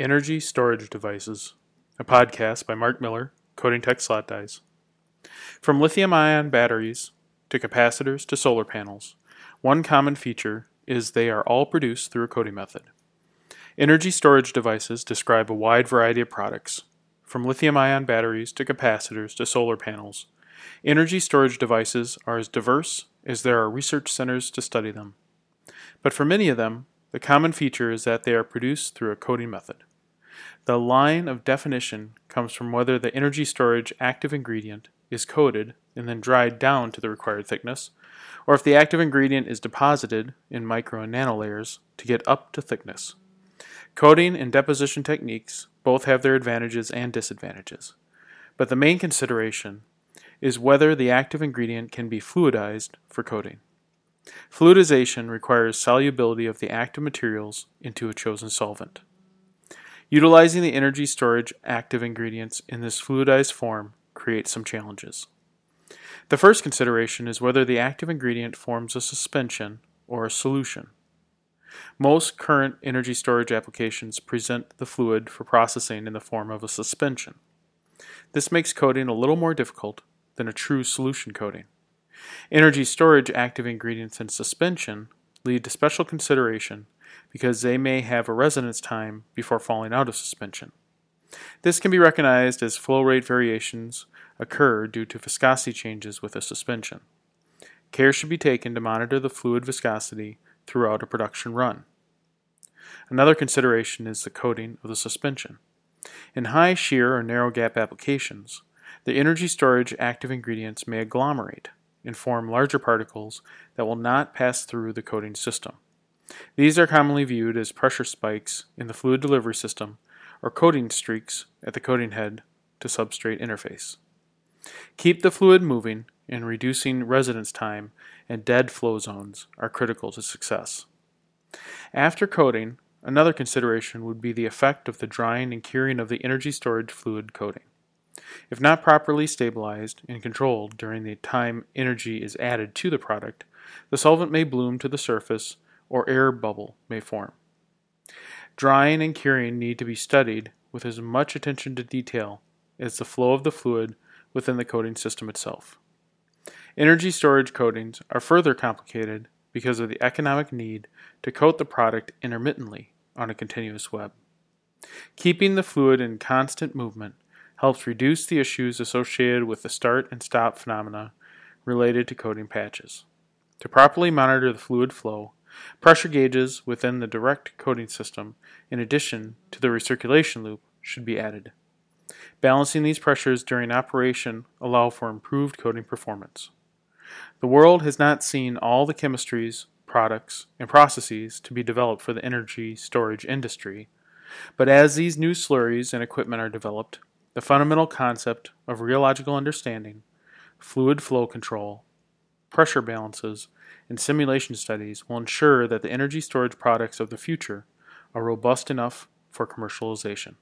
Energy Storage Devices, a podcast by Mark Miller, Coating Tech Slot Dies. From lithium ion batteries to capacitors to solar panels, one common feature is they are all produced through a coating method. Energy storage devices describe a wide variety of products, from lithium ion batteries to capacitors to solar panels. Energy storage devices are as diverse as there are research centers to study them. But for many of them, the common feature is that they are produced through a coating method. The line of definition comes from whether the energy storage active ingredient is coated and then dried down to the required thickness, or if the active ingredient is deposited in micro and nano layers to get up to thickness. Coating and deposition techniques both have their advantages and disadvantages, but the main consideration is whether the active ingredient can be fluidized for coating. Fluidization requires solubility of the active materials into a chosen solvent. Utilizing the energy storage active ingredients in this fluidized form creates some challenges. The first consideration is whether the active ingredient forms a suspension or a solution. Most current energy storage applications present the fluid for processing in the form of a suspension. This makes coating a little more difficult than a true solution coating. Energy storage active ingredients in suspension lead to special consideration because they may have a residence time before falling out of suspension. This can be recognized as flow rate variations occur due to viscosity changes with a suspension. Care should be taken to monitor the fluid viscosity throughout a production run. Another consideration is the coating of the suspension. In high shear or narrow gap applications, the energy storage active ingredients may agglomerate and form larger particles that will not pass through the coating system. These are commonly viewed as pressure spikes in the fluid delivery system or coating streaks at the coating head to substrate interface. Keep the fluid moving and reducing residence time and dead flow zones are critical to success. After coating, another consideration would be the effect of the drying and curing of the energy storage fluid coating. If not properly stabilized and controlled during the time energy is added to the product, the solvent may bloom to the surface or air bubble may form. Drying and curing need to be studied with as much attention to detail as the flow of the fluid within the coating system itself. Energy storage coatings are further complicated because of the economic need to coat the product intermittently on a continuous web. Keeping the fluid in constant movement helps reduce the issues associated with the start and stop phenomena related to coating patches. To properly monitor the fluid flow, pressure gauges within the direct coating system, in addition to the recirculation loop, should be added. Balancing these pressures during operation allow for improved coating performance. The world has not seen all the chemistries, products, and processes to be developed for the energy storage industry, but as these new slurries and equipment are developed, the fundamental concept of rheological understanding, fluid flow control, pressure balances, and simulation studies will ensure that the energy storage products of the future are robust enough for commercialization.